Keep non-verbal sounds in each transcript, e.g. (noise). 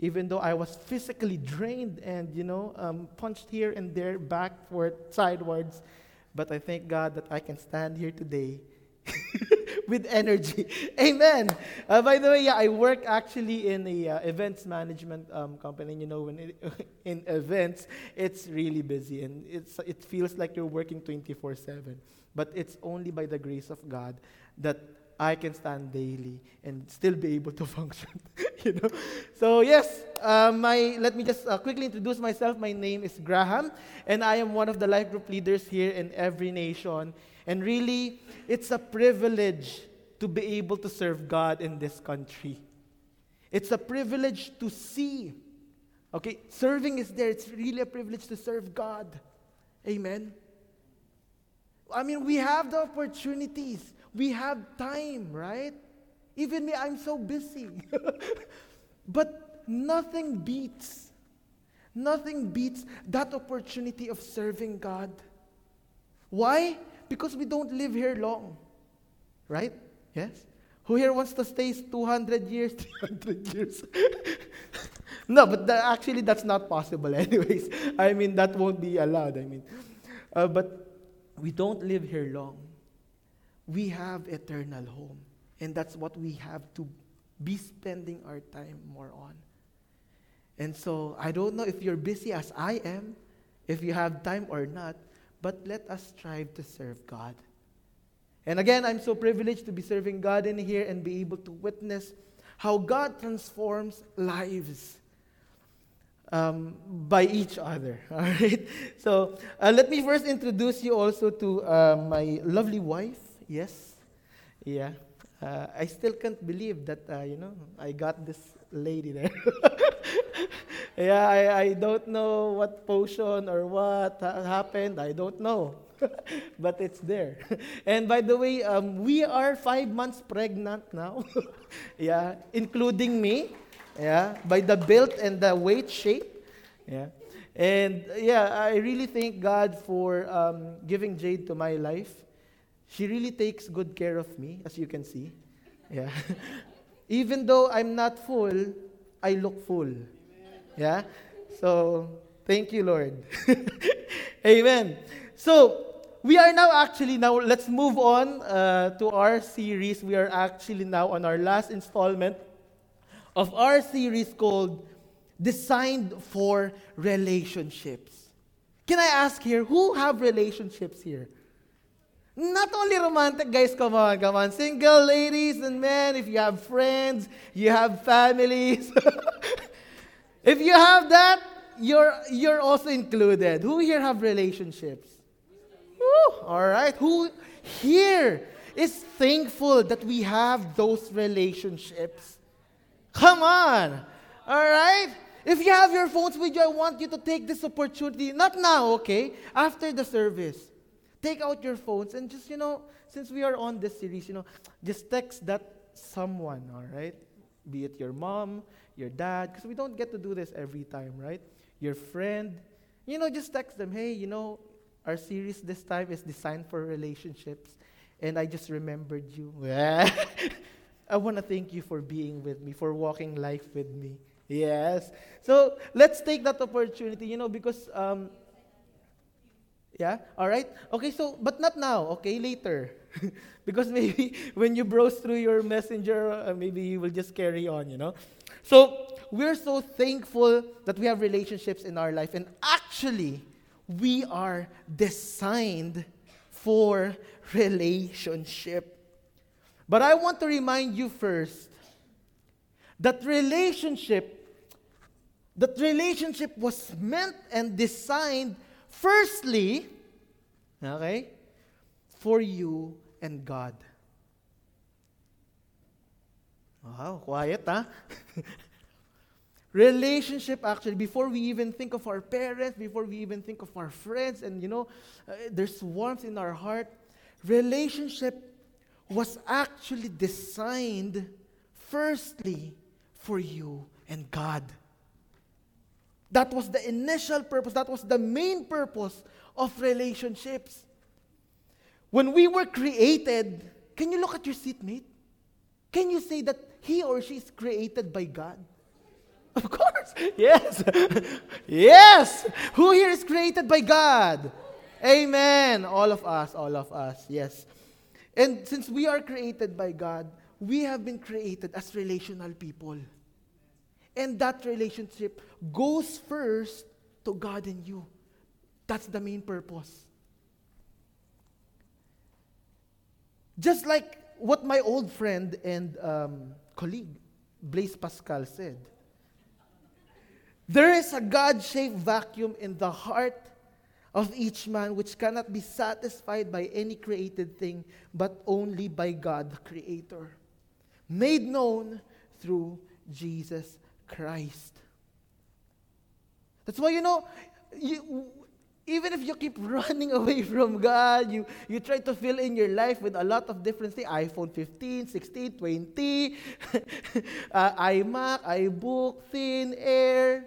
even though I was physically drained and, you know, um, punched here and there, backward, sidewards. But I thank God that I can stand here today (laughs) with energy. (laughs) Amen. Uh, by the way, yeah, I work actually in a uh, events management um, company. You know, when it, (laughs) in events, it's really busy and it's it feels like you're working 24/7. But it's only by the grace of God that I can stand daily and still be able to (laughs) function. (laughs) you know. So yes, uh, my let me just uh, quickly introduce myself. My name is Graham, and I am one of the life group leaders here in Every Nation. And really, it's a privilege to be able to serve God in this country. It's a privilege to see. Okay, serving is there. It's really a privilege to serve God. Amen. I mean, we have the opportunities. We have time, right? Even me, I'm so busy. (laughs) but nothing beats, nothing beats that opportunity of serving God. Why? Because we don't live here long, right? Yes? Who here wants to stay 200 years, (laughs) 300 years? (laughs) no, but actually, that's not possible, anyways. I mean, that won't be allowed. I mean, uh, but we don't live here long. We have eternal home. And that's what we have to be spending our time more on. And so I don't know if you're busy as I am, if you have time or not, but let us strive to serve God. And again, I'm so privileged to be serving God in here and be able to witness how God transforms lives um, by each other. (laughs) All right. So uh, let me first introduce you also to uh, my lovely wife. Yes. Yeah. Uh, I still can't believe that uh, you know I got this lady there. (laughs) yeah, I, I don't know what potion or what ha- happened. I don't know. (laughs) but it's there. (laughs) and by the way, um, we are five months pregnant now. yeah, including me. Yeah, by the build and the weight shape. Yeah. And yeah, I really thank God for um, giving Jade to my life. She really takes good care of me, as you can see. Yeah. (laughs) Even though I'm not full, I look full. Yeah. So thank you, Lord. (laughs) Amen. So we are now actually now let's move on uh, to our series. We are actually now on our last installment of our series called "Designed for Relationships." Can I ask here who have relationships here? Not only romantic, guys, come on, come on. Single ladies and men, if you have friends, you have families. (laughs) if you have that, you're, you're also included. Who here have relationships? Woo, all right. Who here is thankful that we have those relationships? Come on. All right. If you have your phones with you, I want you to take this opportunity. Not now, okay? After the service. Take out your phones and just, you know, since we are on this series, you know, just text that someone, all right? Be it your mom, your dad, because we don't get to do this every time, right? Your friend. You know, just text them, hey, you know, our series this time is designed for relationships, and I just remembered you. (laughs) I want to thank you for being with me, for walking life with me. Yes. So let's take that opportunity, you know, because, um, yeah, all right. Okay, so, but not now, okay, later. (laughs) because maybe (laughs) when you browse through your messenger, uh, maybe you will just carry on, you know. So we're so thankful that we have relationships in our life, and actually, we are designed for relationship. But I want to remind you first that relationship that relationship was meant and designed firstly okay for you and God. Wow, quiet, huh? (laughs) Relationship, actually, before we even think of our parents, before we even think of our friends, and you know, uh, there's warmth in our heart. Relationship was actually designed firstly for you and God. That was the initial purpose, that was the main purpose of relationships. When we were created, can you look at your seatmate? Can you say that he or she is created by God? Of course. (laughs) yes. (laughs) yes. Who here is created by God? Amen. All of us, all of us. Yes. And since we are created by God, we have been created as relational people. And that relationship goes first to God and you. That's the main purpose. Just like what my old friend and um, colleague, Blaise Pascal, said there is a God shaped vacuum in the heart of each man which cannot be satisfied by any created thing, but only by God the Creator, made known through Jesus Christ. That's why, you know, you, even if you keep (laughs) running away from God, you, you try to fill in your life with a lot of different things iPhone 15, 16, 20, (laughs) uh, iMac, iBook, Thin Air.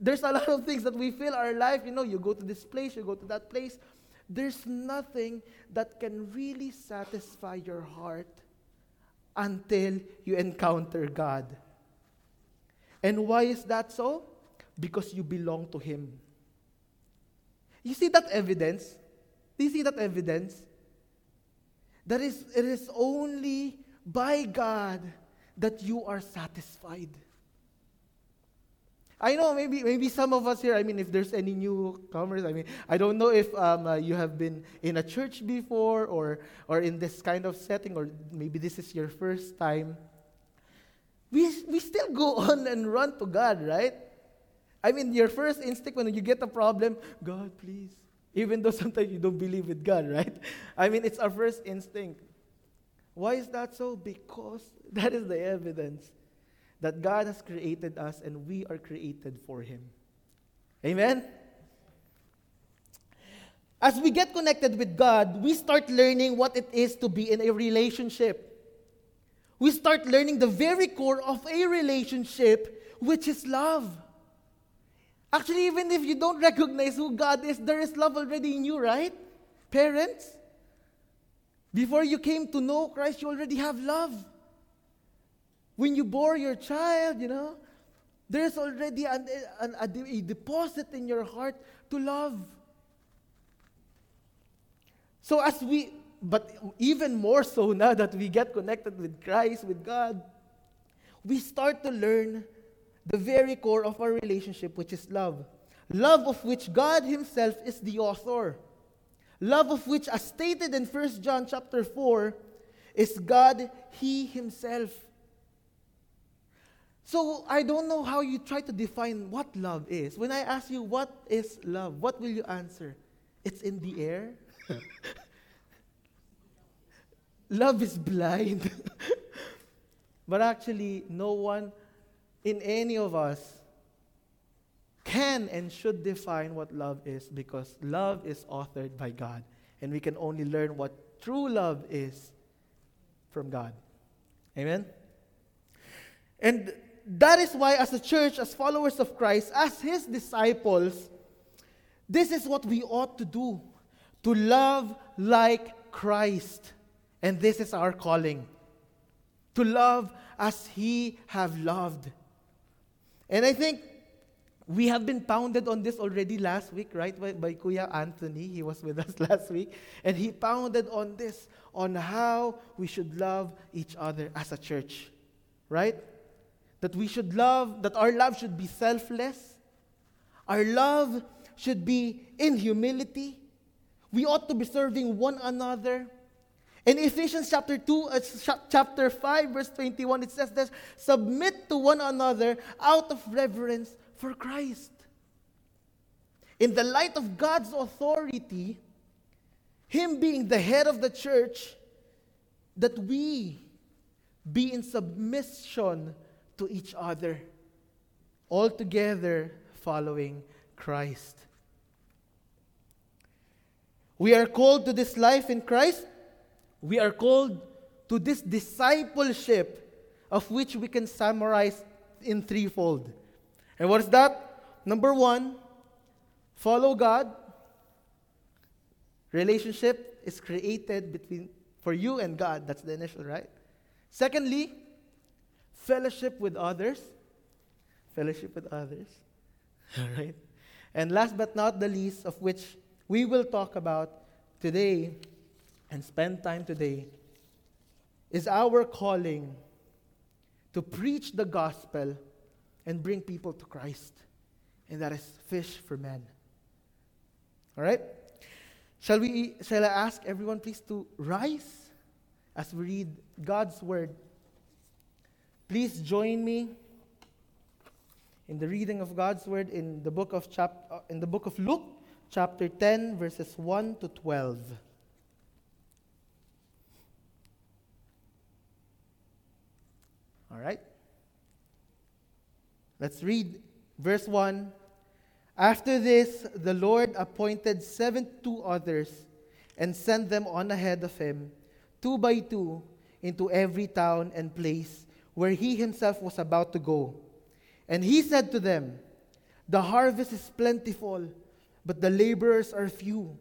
There's a lot of things that we fill our life. You know, you go to this place, you go to that place. There's nothing that can really satisfy your heart until you encounter God. And why is that so? Because you belong to Him. You see that evidence? Do you see that evidence? That is, it is only by God that you are satisfied. I know maybe maybe some of us here. I mean, if there's any newcomers, I mean, I don't know if um, uh, you have been in a church before or or in this kind of setting, or maybe this is your first time. We we still go (laughs) on and run to God, right? I mean, your first instinct when you get a problem, God, please. Even though (laughs) sometimes you don't believe with God, right? I mean, it's our first instinct. Why is that so? Because (laughs) that is the evidence that God has created us and we are created for Him. Amen? As we get connected with God, we start learning what it is to be in a relationship. We start learning the very core of a relationship, which is love. Actually, even if you don't recognize who God is, there is love already in you, right? Parents, before you came to know Christ, you already have love. When you bore your child, you know, there's already an, an, a, a deposit in your heart to love. So, as we, but even more so (laughs) now that we get connected with Christ, with God, we start to learn the very core of our relationship, which is love. Love of which God Himself is the author. Love of which, as stated in 1 John chapter 4, is God, He Himself. So I don't know how you try to define what love is. When I ask you what is love, what will you answer? It's in the air. (laughs) love is blind. (laughs) but actually, no one in any of us can and should define what love is because love is authored by God. And we can only learn what true love is from God. Amen? And that is why, as a church, as followers of Christ, as His disciples, this is what we ought to do to love like Christ. And this is our calling to love as He have loved. And I think we have been pounded on this already last week, right? By, by Kuya Anthony. He was with (laughs) us last week. And he pounded on this, on how we should love each other as a church, right? That we should love, that our love should be selfless. Our love should be in humility. We ought to be serving one another. In Ephesians chapter 2, uh, chapter 5, verse 21, it says this Submit to one another out of reverence for Christ. In the light of God's authority, Him being the head of the church, that we be in submission to each other, all together following Christ. We are called to this life in Christ. We are called to this discipleship, of which we can summarize in threefold. And what is that? Number one, follow God. Relationship is created between for you and God. That's the initial, right? Secondly, fellowship with others. fellowship with others. (laughs) All right? And last but not the least, of which we will talk about today and spend time today, is our calling to preach the gospel and bring people to Christ. And that is fish for men. All right? Shall we shall I ask everyone please to rise as we read God's word? Please join me in the reading of God's word in the book of chap- uh, in the book of Luke chapter 10 verses 1 to 12. All right? Let's read verse 1. After this, the Lord appointed 72 others and sent them on ahead of him, two by two, into every town and place where he himself was about to go. And he said to them, The harvest is plentiful, but the laborers are few.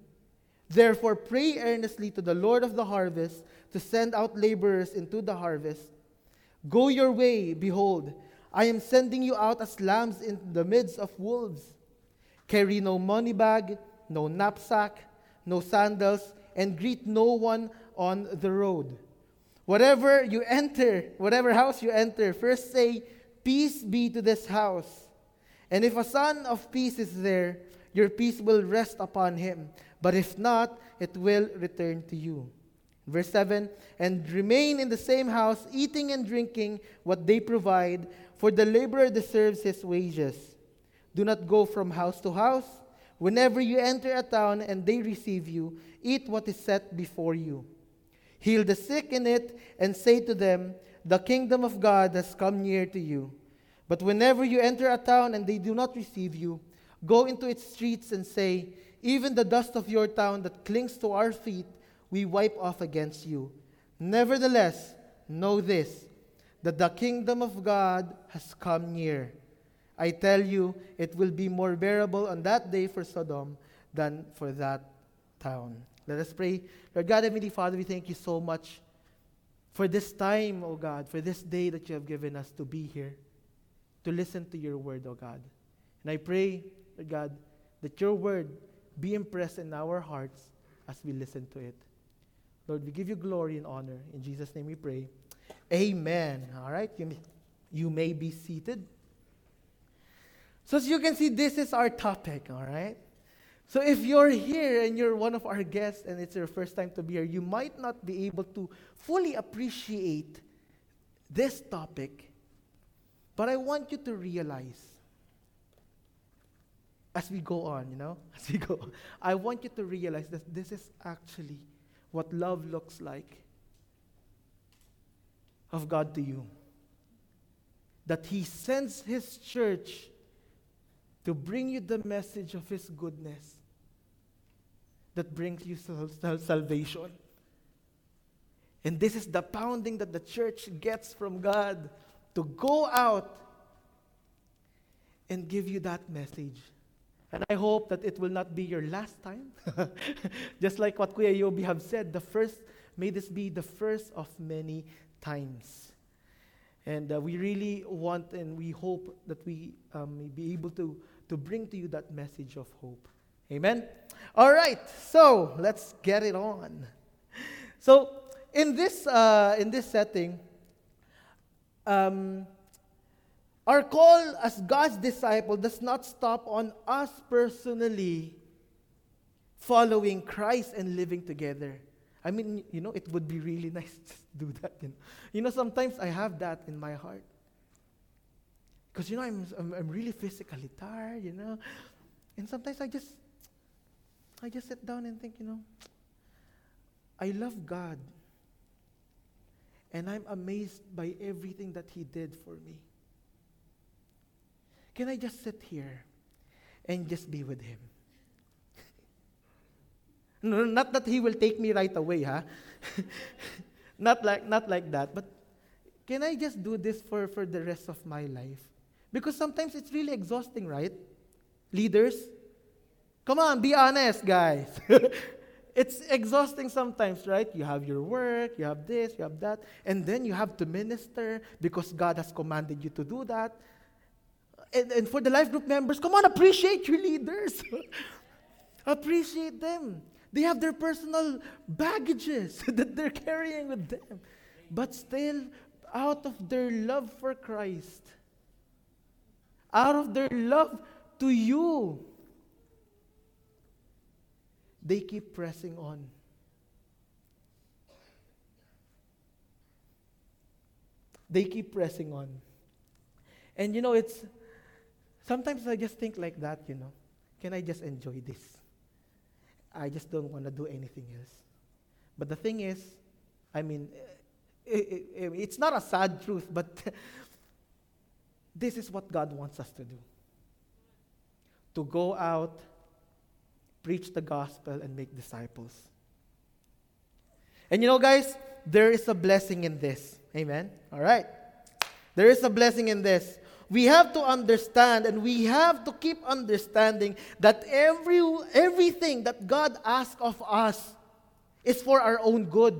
Therefore, pray earnestly to the Lord of the harvest to send out laborers into the harvest. Go your way, behold, I am sending you out as lambs in the midst of wolves. Carry no money bag, no knapsack, no sandals, and greet no one on the road. Whatever you enter, whatever house you enter, first say, Peace be to this house. And if a son of peace is there, your peace will rest upon him. But if not, it will return to you. Verse 7 And remain in the same house, eating and drinking what they provide, for the laborer deserves his wages. Do not go from house to house. Whenever you enter a town and they receive you, eat what is set before you. Heal the sick in it, and say to them, The kingdom of God has come near to you. But whenever you enter a town and they do not receive you, go into its streets and say, Even the dust of your town that clings to our feet, we wipe off against you. Nevertheless, know this that the kingdom of God has come near. I tell you, it will be more bearable on that day for Sodom than for that town. Let us pray. Lord God, Heavenly Father, we thank you so much for this time, O God, for this day that you have given us to be here, to listen to your word, O God. And I pray, Lord God, that your word be impressed in our hearts as we listen to it. Lord, we give you glory and honor. In Jesus' name we pray. Amen. All right, you may, you may be seated. So, as you can see, this is our topic, all right? So, if you're here and you're one of our guests and it's your first time to be here, you might not be able to fully appreciate this topic. But I want you to realize as we go on, you know, (laughs) as we go, I want you to realize that this is actually what love looks like of God to you. That He sends His church to bring you the message of His goodness that brings you salvation. And this is the pounding that the church gets from God to go out and give you that message. And I hope that it will not be your last time. (laughs) Just like what Kuya Yobi have said, the first, may this be the first of many times. And uh, we really want and we hope that we um, may be able to, to bring to you that message of hope. Amen? All right, so let's get it on. So, in this, uh, in this setting, um, our call as God's disciple does not stop on us personally following Christ and living together. I mean, you know, it would be really (laughs) nice to do that. You know, you know sometimes I have that in my heart. Because, you know, I'm, I'm, I'm really physically tired, you know. And sometimes I just, I just sit down and think, you know, I love God. And I'm amazed by everything that He did for me. Can I just sit here and just be with Him? (laughs) no, not that He will take me right away, huh? (laughs) not, like, not like that, but can I just do this for, for the rest of my life? Because sometimes it's really exhausting, right? Leaders? Come on, be honest, guys. (laughs) it's exhausting sometimes, right? You have your work, you have this, you have that, and then you have to minister because God has commanded you to do that and, and for the life group members, come on, appreciate your leaders. (laughs) appreciate them. They have their personal baggages (laughs) that they're carrying with them. But still, out of their love for Christ, out of their love to you, they keep pressing on. They keep pressing on. And you know, it's sometimes I just think like that, you know. Can I just enjoy this? I just don't want to do anything else. But the thing is, I mean, it, it, it's not a sad truth, but (laughs) this is what God wants us to do to go out, preach the gospel, and make disciples. And you know, guys, there is a blessing in this. Amen? All right. There is a blessing in this. We have to understand and we have to keep understanding that every, everything that God asks of us is for our own good.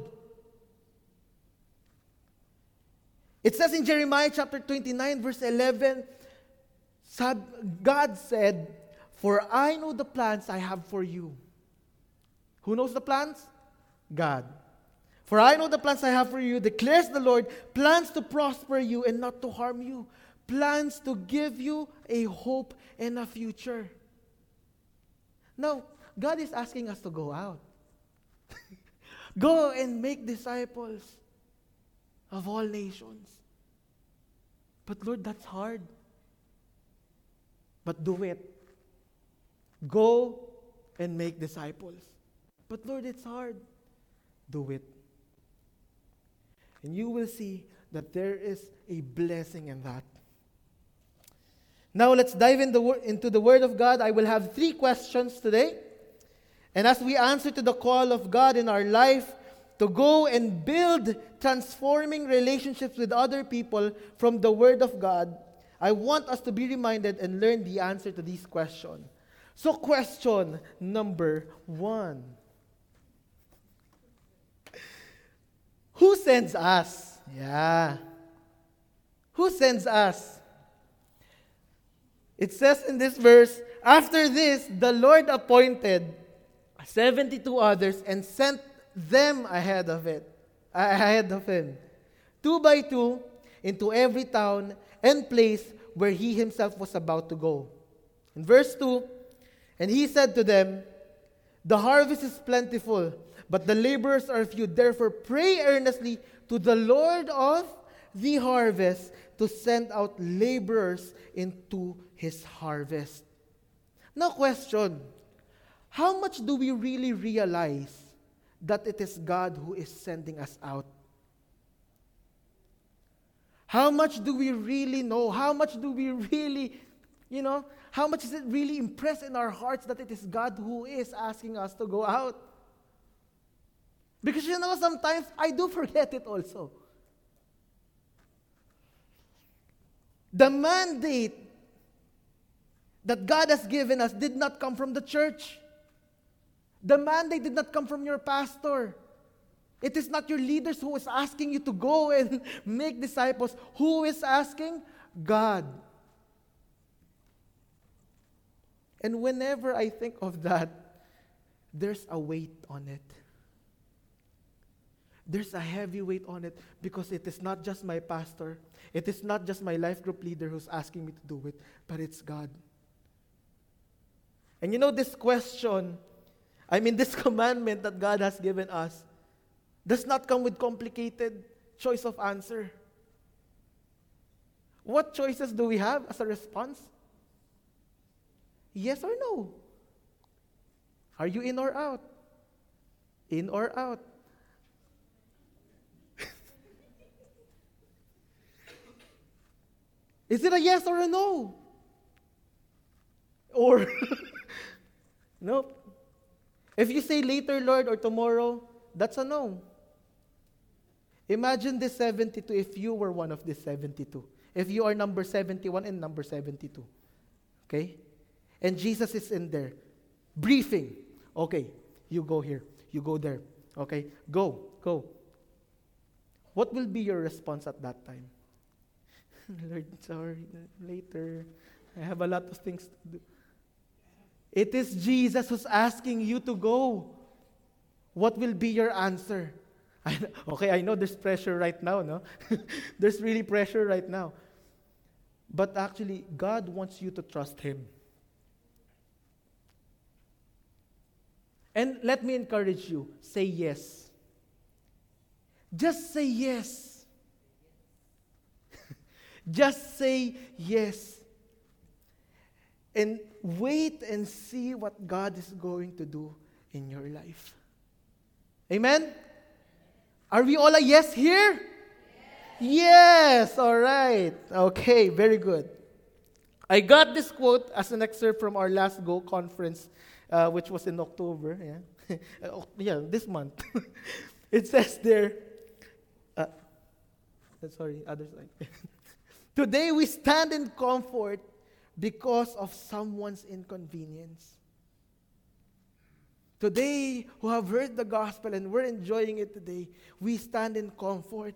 It says in Jeremiah chapter 29, verse 11, God said, For I know the plans I have for you. Who knows the plans? God. For I know the plans I have for you, declares the Lord, plans to prosper you and not to harm you, plans to give you a hope and a future. Now, God is asking us to go out. (laughs) go and make disciples of all nations. But Lord, that's hard. But do it. Go and make disciples. But Lord, it's hard. Do it. And you will see that there is a blessing in that. Now let's dive in the, into the Word of God. I will have three questions today. And as we answer to the call of God in our life to go and build transforming relationships with other people from the Word of God, I want us to be reminded and learn the answer to these questions. So, question number one Who sends us? Yeah. Who sends us? It says in this verse, after this, the Lord appointed 72 others and sent them ahead of it, ahead of him, two by two, into every town and place where he himself was about to go. In verse 2, and he said to them, The harvest is plentiful, but the laborers are few. Therefore, pray earnestly to the Lord of the harvest to send out laborers into his harvest. Now, question How much do we really realize that it is God who is sending us out? How much do we really know? How much do we really, you know, how much is it really impressed in our hearts that it is God who is asking us to go out? Because you know, sometimes I do forget it also. The mandate that God has given us did not come from the church. The mandate did not come from your pastor. It is not your leaders who is asking you to go (laughs) and make disciples. Who is asking? God. And whenever I think of that, there's a weight on it. There's a heavy weight on it because it is not just my pastor, it is not just my life group leader who's asking me to do it, but it's God. And you know, this question, I mean, this (laughs) commandment that God has given us, does not come with complicated choice of answer. What choices do we have as a response? Yes or no? Are you in or out? In or out? Is it a yes or a no? Or, (laughs) nope. If you say later, Lord, or tomorrow, that's a no. Imagine this 72 if you were one of these 72. If you are number 71 and number 72. Okay? And Jesus is in there. Briefing. Okay, you go here. You go there. Okay? Go. Go. What will be your response at that time? (laughs) Lord, sorry, later. I have a lot of things to do. It is Jesus who's asking you to go. What will be your answer? (laughs) I, okay, I know there's pressure right now, no? (laughs) there's really pressure right now. But actually, God wants you to trust Him. And let me encourage you say yes. Just say yes. Just say yes. And wait and see what God is going to do in your life. Amen? Are we all a yes here? Yes. yes. All right. Okay, very good. I got this quote as an excerpt from our last Go conference, uh, which was in October. Yeah, uh, (laughs) yeah this month. (laughs) it says there, uh, sorry, other side. (laughs) Today we stand in comfort because of someone's inconvenience. Today, who have heard the gospel and we're enjoying it today, we stand in comfort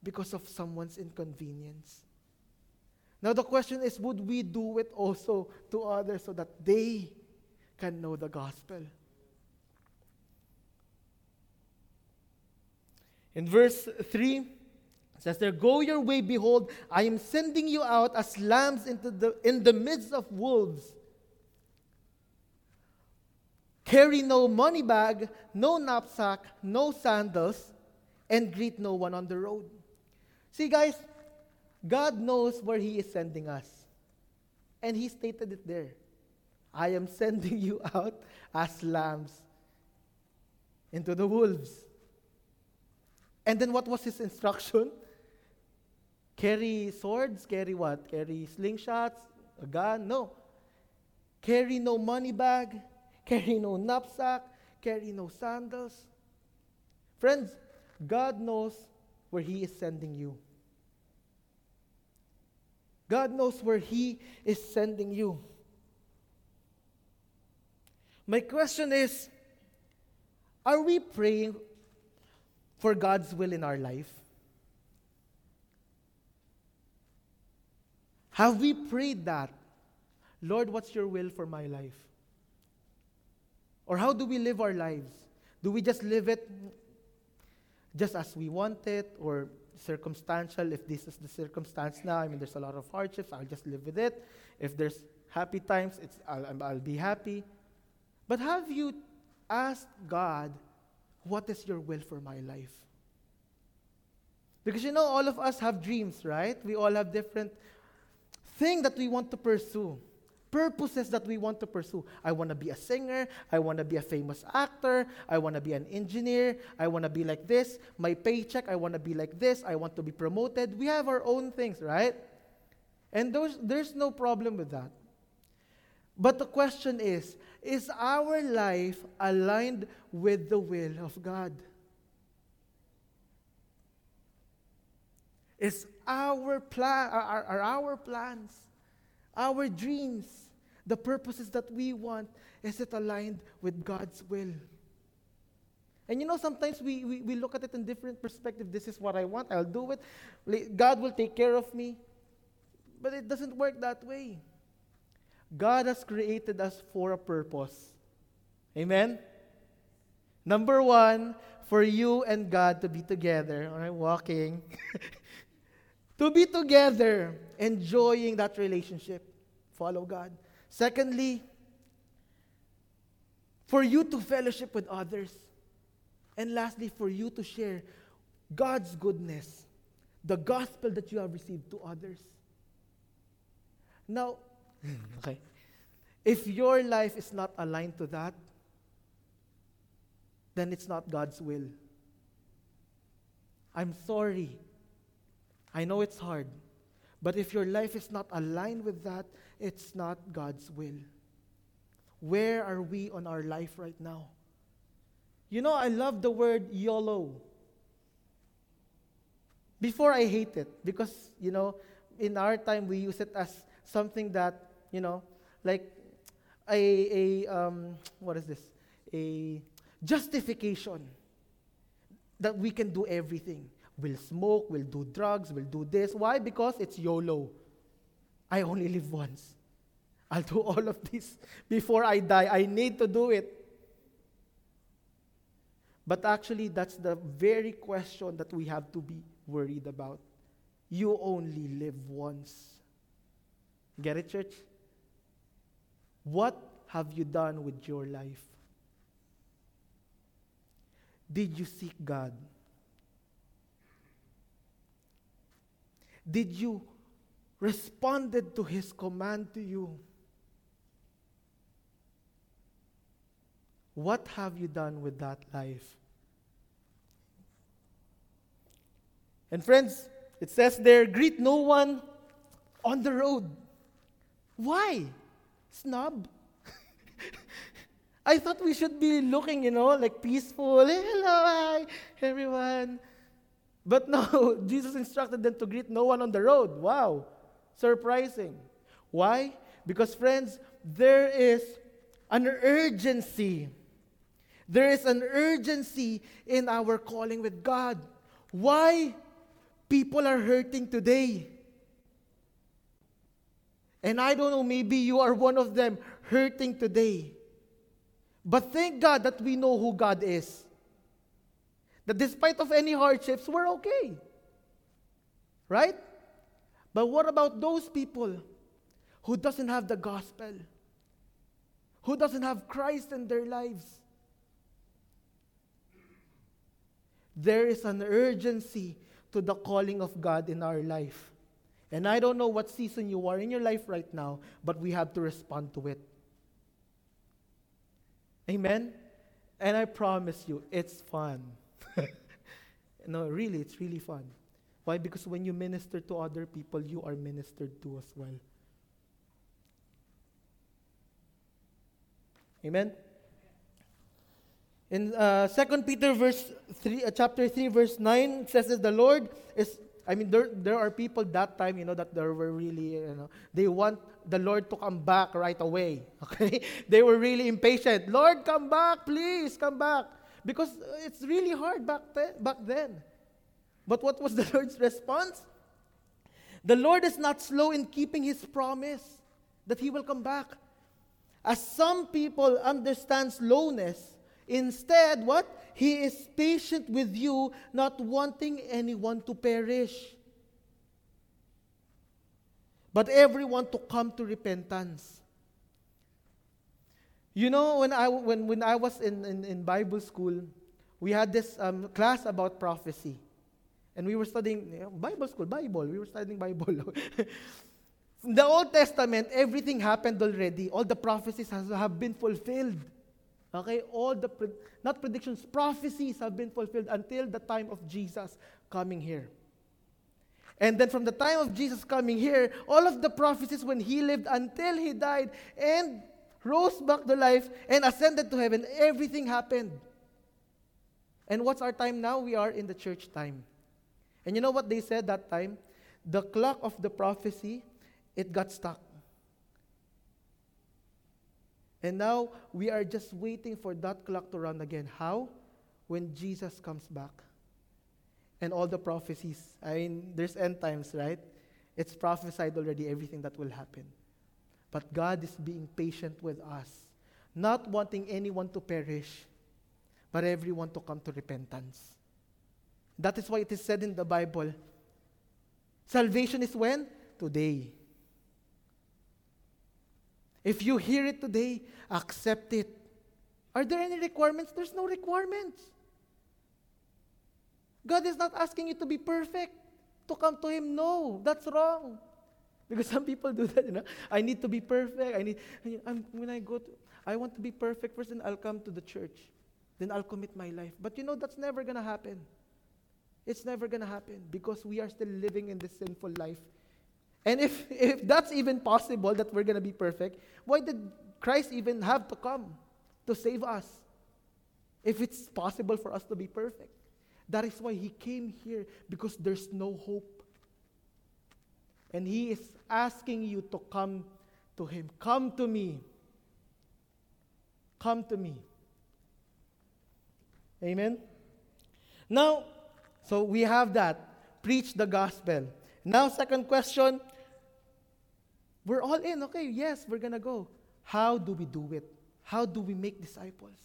because of someone's inconvenience. Now, the question is would we do it also to others so that they can know the gospel? In verse 3, says there, Go your way, behold, I am sending you out as lambs into the, in the midst of wolves. Carry no money bag, no knapsack, no sandals, and greet no one on the road. See, guys, God knows where He is sending us. And He stated it there. I am sending you out as lambs into the wolves. And then what was his instruction? Carry swords? Carry what? Carry slingshots? A gun? No. Carry no money bag. (laughs) Carry no knapsack. Carry no sandals. Friends, God knows where He is sending you. God knows where He is sending you. My question is Are we praying for God's will in our life? Have we prayed that? Lord, what's your will for my life? Or how do we live our lives? Do we just live it just as we want it or circumstantial? If this is the circumstance now, I mean, there's a lot of hardships, I'll just live with it. If there's happy times, it's, I'll, I'll be happy. But have you asked God, what is your will for my life? Because you know, all of us have dreams, right? We all have different thing that we want to pursue, purposes that we want to pursue. I want to be a singer. I want to be a famous actor. I want to be an engineer. I want to be like this. My paycheck, I want to be like this. I want to be promoted. We have our own things, right? And those, there's no problem with that. But the question is is our life aligned with the will of God? Is our plan, are, are our plans, our dreams, the purposes that we want, is it aligned with God's will? And you know, sometimes we, we, we look at it in different perspective. This is what I want, I'll do it. God will take care of me. But it doesn't work that way. God has created us for a purpose. Amen? Number one, for you and God to be together, all right, walking. (laughs) to be together, enjoying that relationship. Follow God. Secondly, for you to fellowship with others. And lastly, for you to share God's goodness, the gospel that you have received to others. Now, (laughs) okay. If your life is not aligned to that, then it's not God's will. I'm sorry. I know it's hard. But if your life is not aligned with that, it's not God's will. Where are we on our life right now? You know, I love the word YOLO. Before I hate it because, you know, in our time we use it as something that, you know, like a, a um, what is this? A justification that we can do everything. We'll smoke, we'll do drugs, we'll do this. Why? Because it's YOLO. I only live once. I'll do all of this before I die. I need to do it. But actually, that's the very question that we have to be worried about. You only live once. Get it, church? What have you done with your life? Did you seek God? Did you responded to his command to you? What have you done with that life? And friends, it says there, greet no one on the road. Why? Snob. (laughs) I thought we should be looking, you know, like peaceful. Hello, hi, everyone. But (laughs) no, Jesus instructed them to greet no one on the road. Wow. Surprising. Why? Because, friends, there is an urgency there is an urgency in our calling with God. Why people are hurting today? And I don't know, maybe you are one of them hurting today. But thank God that we know who God is. That despite of any hardships, we're okay. Right? But what about those people who doesn't have the gospel? Who doesn't have Christ in their lives? There is an urgency to the calling of God in our life. And I don't know what season you are in your life right now, but we have to respond to it. Amen? And I promise you, it's fun. (laughs) no, really, it's really fun. Why? Because when you minister to other people, you are ministered to as well. Amen? In uh, 2 Peter verse 3, uh, chapter 3, verse 9, it says that the Lord is, I mean, there, there are people that time, you know, that they were really, you know, they want the Lord to come back right away. (laughs) Okay? they were really impatient. Lord, come back, please, come back. Because uh, it's really hard back, then, back then. But what was (laughs) the Lord's response? The Lord is not slow in keeping his promise that he will come back. As some people understand slowness, Instead, what? He is patient with you, not wanting anyone to perish, but everyone to come to repentance. You know, when I, when, when I was in, in, in Bible school, we had this um, class about prophecy. And we were studying you know, Bible school, Bible. We were studying Bible. (laughs) the Old Testament, everything happened already. All the prophecies has, have been fulfilled. Okay, all the, pre- not predictions, prophecies have been fulfilled until the time of Jesus coming here. And then from the time of Jesus coming here, all of the prophecies when he lived until he died and rose back to life and ascended to heaven, everything happened. And what's our time now? We are in the church time. And you know what they said that time? The clock of the prophecy, it got stuck. And now we are just waiting for that clock to run again. How? When Jesus comes back. And all the prophecies. I mean, there's end times, right? It's prophesied already everything that will happen. But God is being patient with us, not wanting anyone to perish, but everyone to come to repentance. That is why it is said in the Bible salvation is when? Today. If you hear it today, accept it. Are there any requirements? There's no requirements. God is not asking you to be perfect to come to Him. No, that's wrong. Because some people do that, you know. I need to be perfect. I need, I'm, when I go to, I want to be perfect first, then I'll come to the church. Then I'll commit my life. But you know, that's never going to happen. It's never going to happen because we are still living in this sinful life. And if, if that's even possible that we're going to be perfect, why did Christ even have to come to save us? If it's possible for us to be perfect. That is why he came here because there's no hope. And he is asking you to come to him. Come to me. Come to me. Amen. Now, so we have that. Preach the gospel. Now, second question We're all in. Okay, yes, we're going to go. How do we do it? How do we make disciples?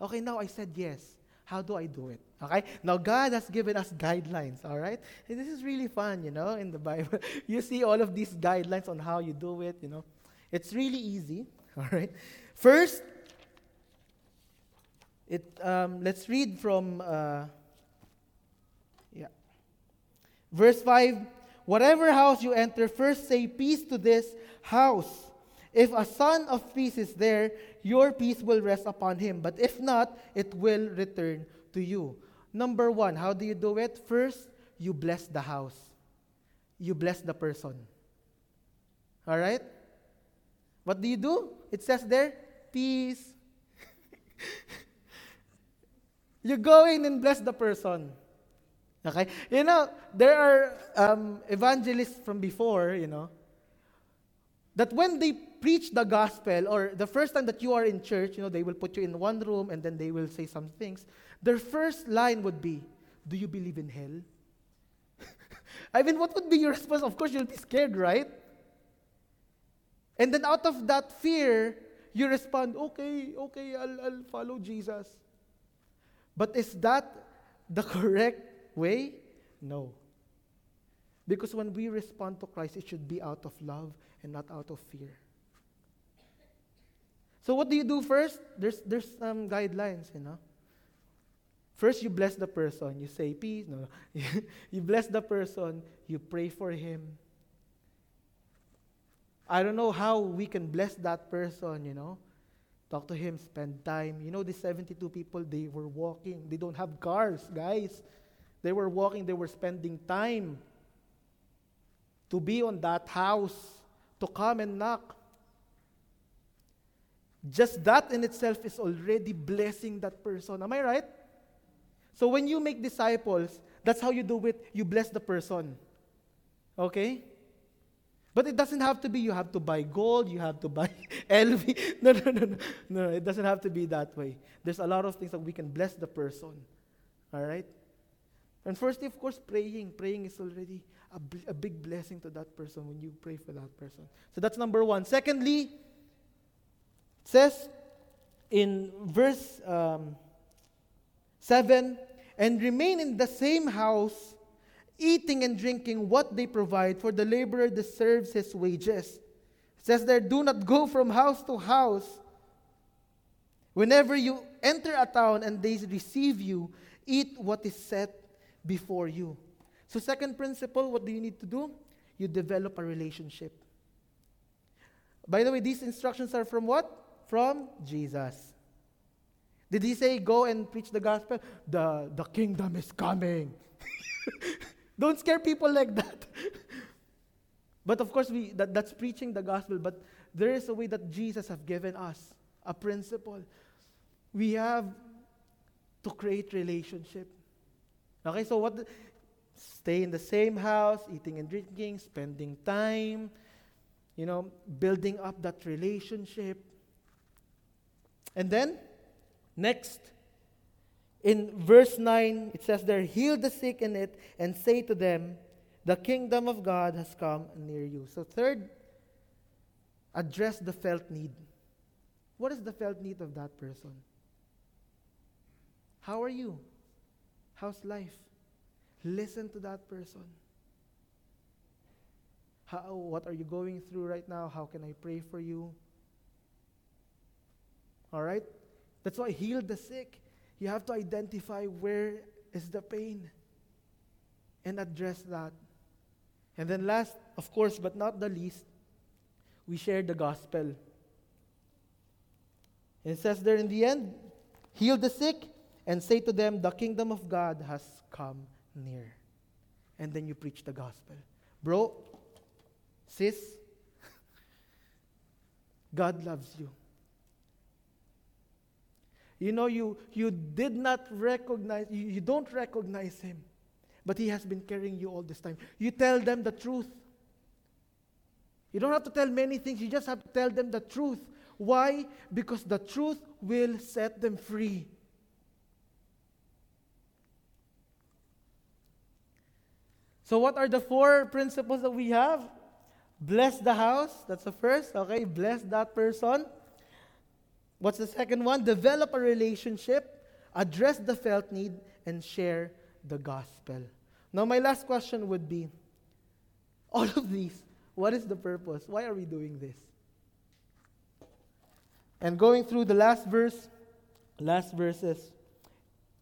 Okay, now I said yes. How do I do it? Okay? Now, God has given us guidelines, all right? And this is really fun, you know, in the Bible. (laughs) you see all of these guidelines on how you do it, you know. It's really easy, (laughs) all right? First, it, um, let's read from, uh, yeah. Verse 5 Whatever house you enter, first say peace to this house. If a son of peace is there, your peace will rest upon him. But if not, it will return to you. Number one, how do you do it? First, you bless the house, you bless the person. All right? What do you do? It says there, peace. (laughs) you go in and bless the person. Okay? You know, there are um, evangelists from before, you know, that when they preach the gospel, or the first time that you are in church, you know, they will put you in one room and then they will say some things. Their first line would be, Do you believe in hell? (laughs) I mean, what would be your response? Of course, you'll be scared, right? And then out of that fear, you respond, Okay, okay, I'll, I'll follow Jesus. But is that the (laughs) correct way? No. Because when we respond to Christ, it should be out of love and not out of fear. So what do you do first? There's there's some guidelines, you know. First, you bless the person. You say peace. No, (laughs) you bless the person. You pray for him. I don't know how we can bless that person, you know. Talk to him, spend time. You know, the 72 people, they were walking. They don't have cars, guys. They were walking, they were spending time to be on that house, to come and knock. Just that in itself is already blessing that person. Am I right? So when you make disciples, that's how you do it. You bless the person. Okay? But it doesn't have to be you have to buy gold, you have to buy (laughs) LV. (laughs) No, no, no, no. No, it doesn't have to be that way. There's a lot of things that we can bless the person. All right? And firstly, of course, praying. Praying is already a, bl- a big blessing to that person when you pray for that person. So that's number one. Secondly, says in verse um, 7 and remain in the same house, eating and drinking what they provide, for the laborer deserves his wages. It says there, do not go from house to house. Whenever you enter a town and they receive you, eat what is set before you. So, second principle, what do you need to do? You develop a relationship. By the way, these instructions are from what? From Jesus. Did he say, go and preach the gospel? The, the kingdom is coming. (laughs) Don't scare people like that. (laughs) but of course, we, that, that's preaching the gospel, but there is a way that Jesus has given us a principle. We have to create relationship. Okay, so what? Stay in the same house, eating and drinking, spending time, you know, building up that relationship. And then, next, in verse 9, it says there, heal the sick in it and say to them, the kingdom of God has come near you. So, third, address the felt need. What is the felt need of that person? How are you? How's life? Listen to that person. How, what are you going through right now? How can I pray for you? All right? That's why heal the sick. You have to identify where is the pain and address that. And then, last, of course, but not the least, we share the gospel. It says there in the end, heal the sick and say to them, The kingdom of God has come near. And then you preach the gospel. Bro, sis, (laughs) God loves you. You know, you, you did not recognize, you, you don't recognize Him, but He has been carrying you all this time. You tell them the truth. You don't have to tell many things, you just have to tell them the truth. Why? Because the truth will set them free. So, what are the four principles that we have? Bless the house. That's the first. Okay, bless that person. What's the second one? Develop a relationship, address the felt need, and share the gospel. Now, my last question would be all of these, what is the purpose? Why are we doing this? And going through the last verse, last verses,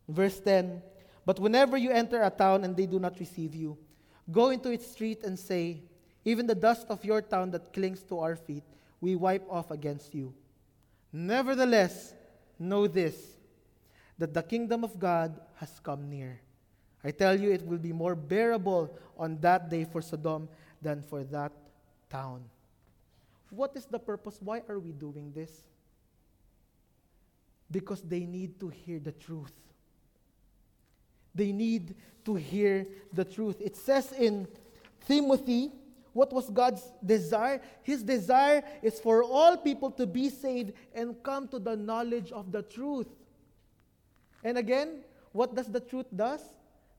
verse 10 But whenever you enter a town and they do not receive you, go into its street and say, Even the dust of your town that clings to our feet, we wipe off against you. Nevertheless, know this that the kingdom of God has come near. I tell you, it will be more bearable on that day for Sodom than for that town. What is the purpose? Why are we doing this? Because they need to hear the truth. They need to hear the truth. It says in Timothy, what was God's desire? His desire is for all people to be saved and come to the knowledge of the truth. And again, what does the truth does?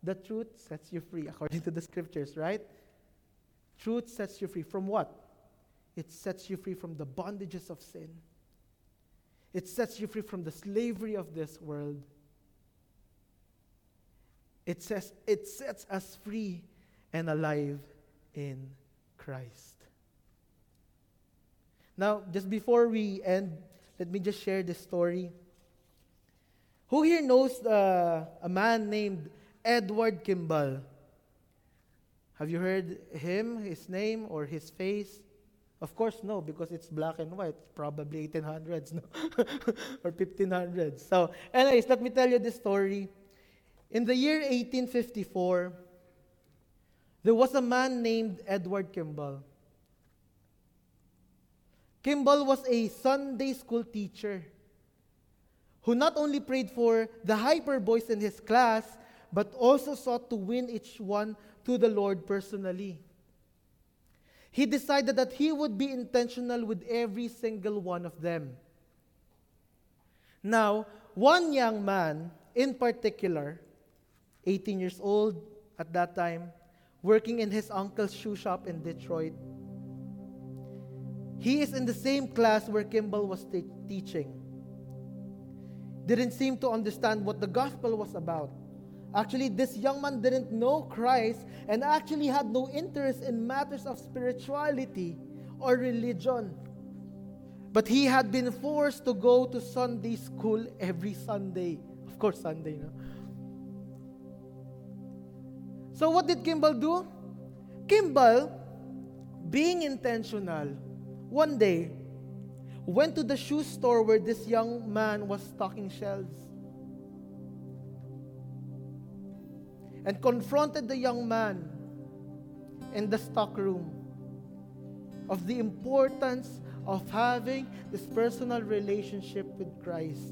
The truth sets you free according to the scriptures, right? Truth sets you free from what? It sets you free from the bondages of sin. It sets you free from the slavery of this world. It says it sets us free and alive in Christ. Now, just before we end, let me just share this story. Who here knows uh, a man named Edward Kimball? Have you heard him, his name, or his face? Of course, no, because it's black and white. Probably 1800s, (laughs) no? or 1500s. So, anyways, let me tell you this story. In the year 1854, there was a man named Edward Kimball. Kimball was a Sunday school teacher who not only prayed for the hyper boys in his class, but also sought to win each one to the Lord personally. He decided that he would be intentional with every single one of them. Now, one young man in particular, 18 years old at that time, working in his uncle's shoe shop in Detroit. He is in the same class where Kimball was teaching. Didn't seem to understand what the gospel was about. Actually, this young man didn't know Christ and actually had no interest in matters of spirituality or religion. But he had been forced to go to Sunday school every Sunday. Of course, Sunday, no? So, what did Kimball do? Kimball, being intentional, one day went to the shoe store where this young man was stocking shelves and confronted the young man in the stockroom of the importance of having this personal relationship with Christ.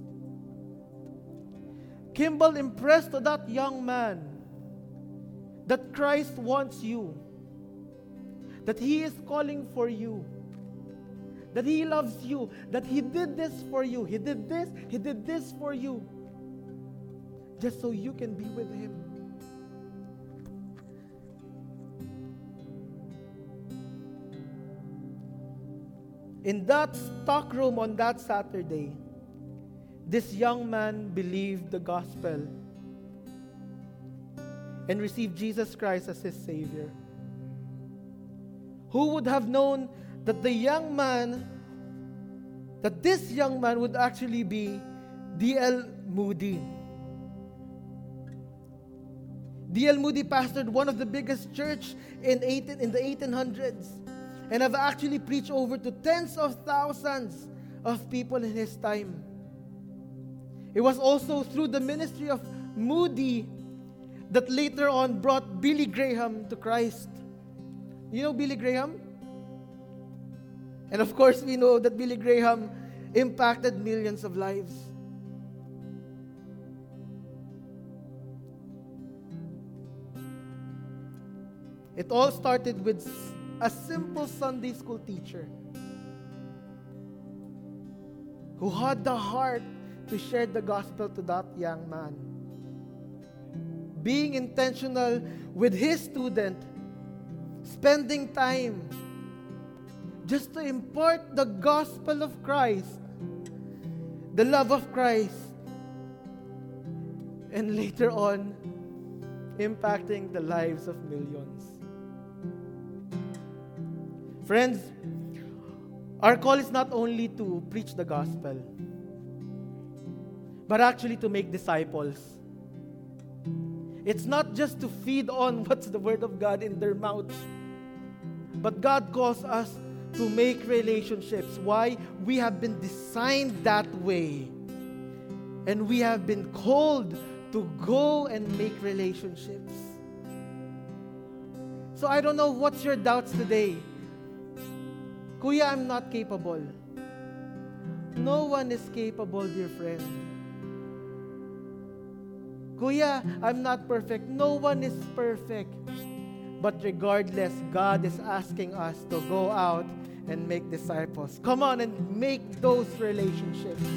Kimball impressed that young man that Christ wants you, that He is calling for you, that He loves you, that He did this for you, He did this, He did this for you, just so you can be with Him. In that stock room on that Saturday, this young man believed the gospel and receive Jesus Christ as his Savior. Who would have known that the young man, that this young man would actually be D.L. Moody? D.L. Moody pastored one of the biggest church in, 18, in the 1800s and have actually preached over to tens of thousands of people in his time. It was also through the ministry of Moody that later on brought Billy Graham to Christ. You know Billy Graham? And of course, we know that Billy Graham impacted millions of lives. It all started with a simple Sunday school teacher who had the heart to share the gospel to that young man being intentional with his student, spending time just to impart the gospel of Christ, the love of Christ, and later on, impacting the lives of millions. Friends, our call is not only to preach the gospel, but actually to make disciples. It's not just to feed on (laughs) what's the word of God in their mouths, but God calls us to make relationships. Why? We have been designed that way. And we have been called to go and make relationships. So I don't know what's your doubts today. Kuya, I'm not capable. No one is capable, dear friend. Kuya, I'm not perfect. No one is perfect. But regardless, God is asking us to go out and make disciples. Come on and make those relationships.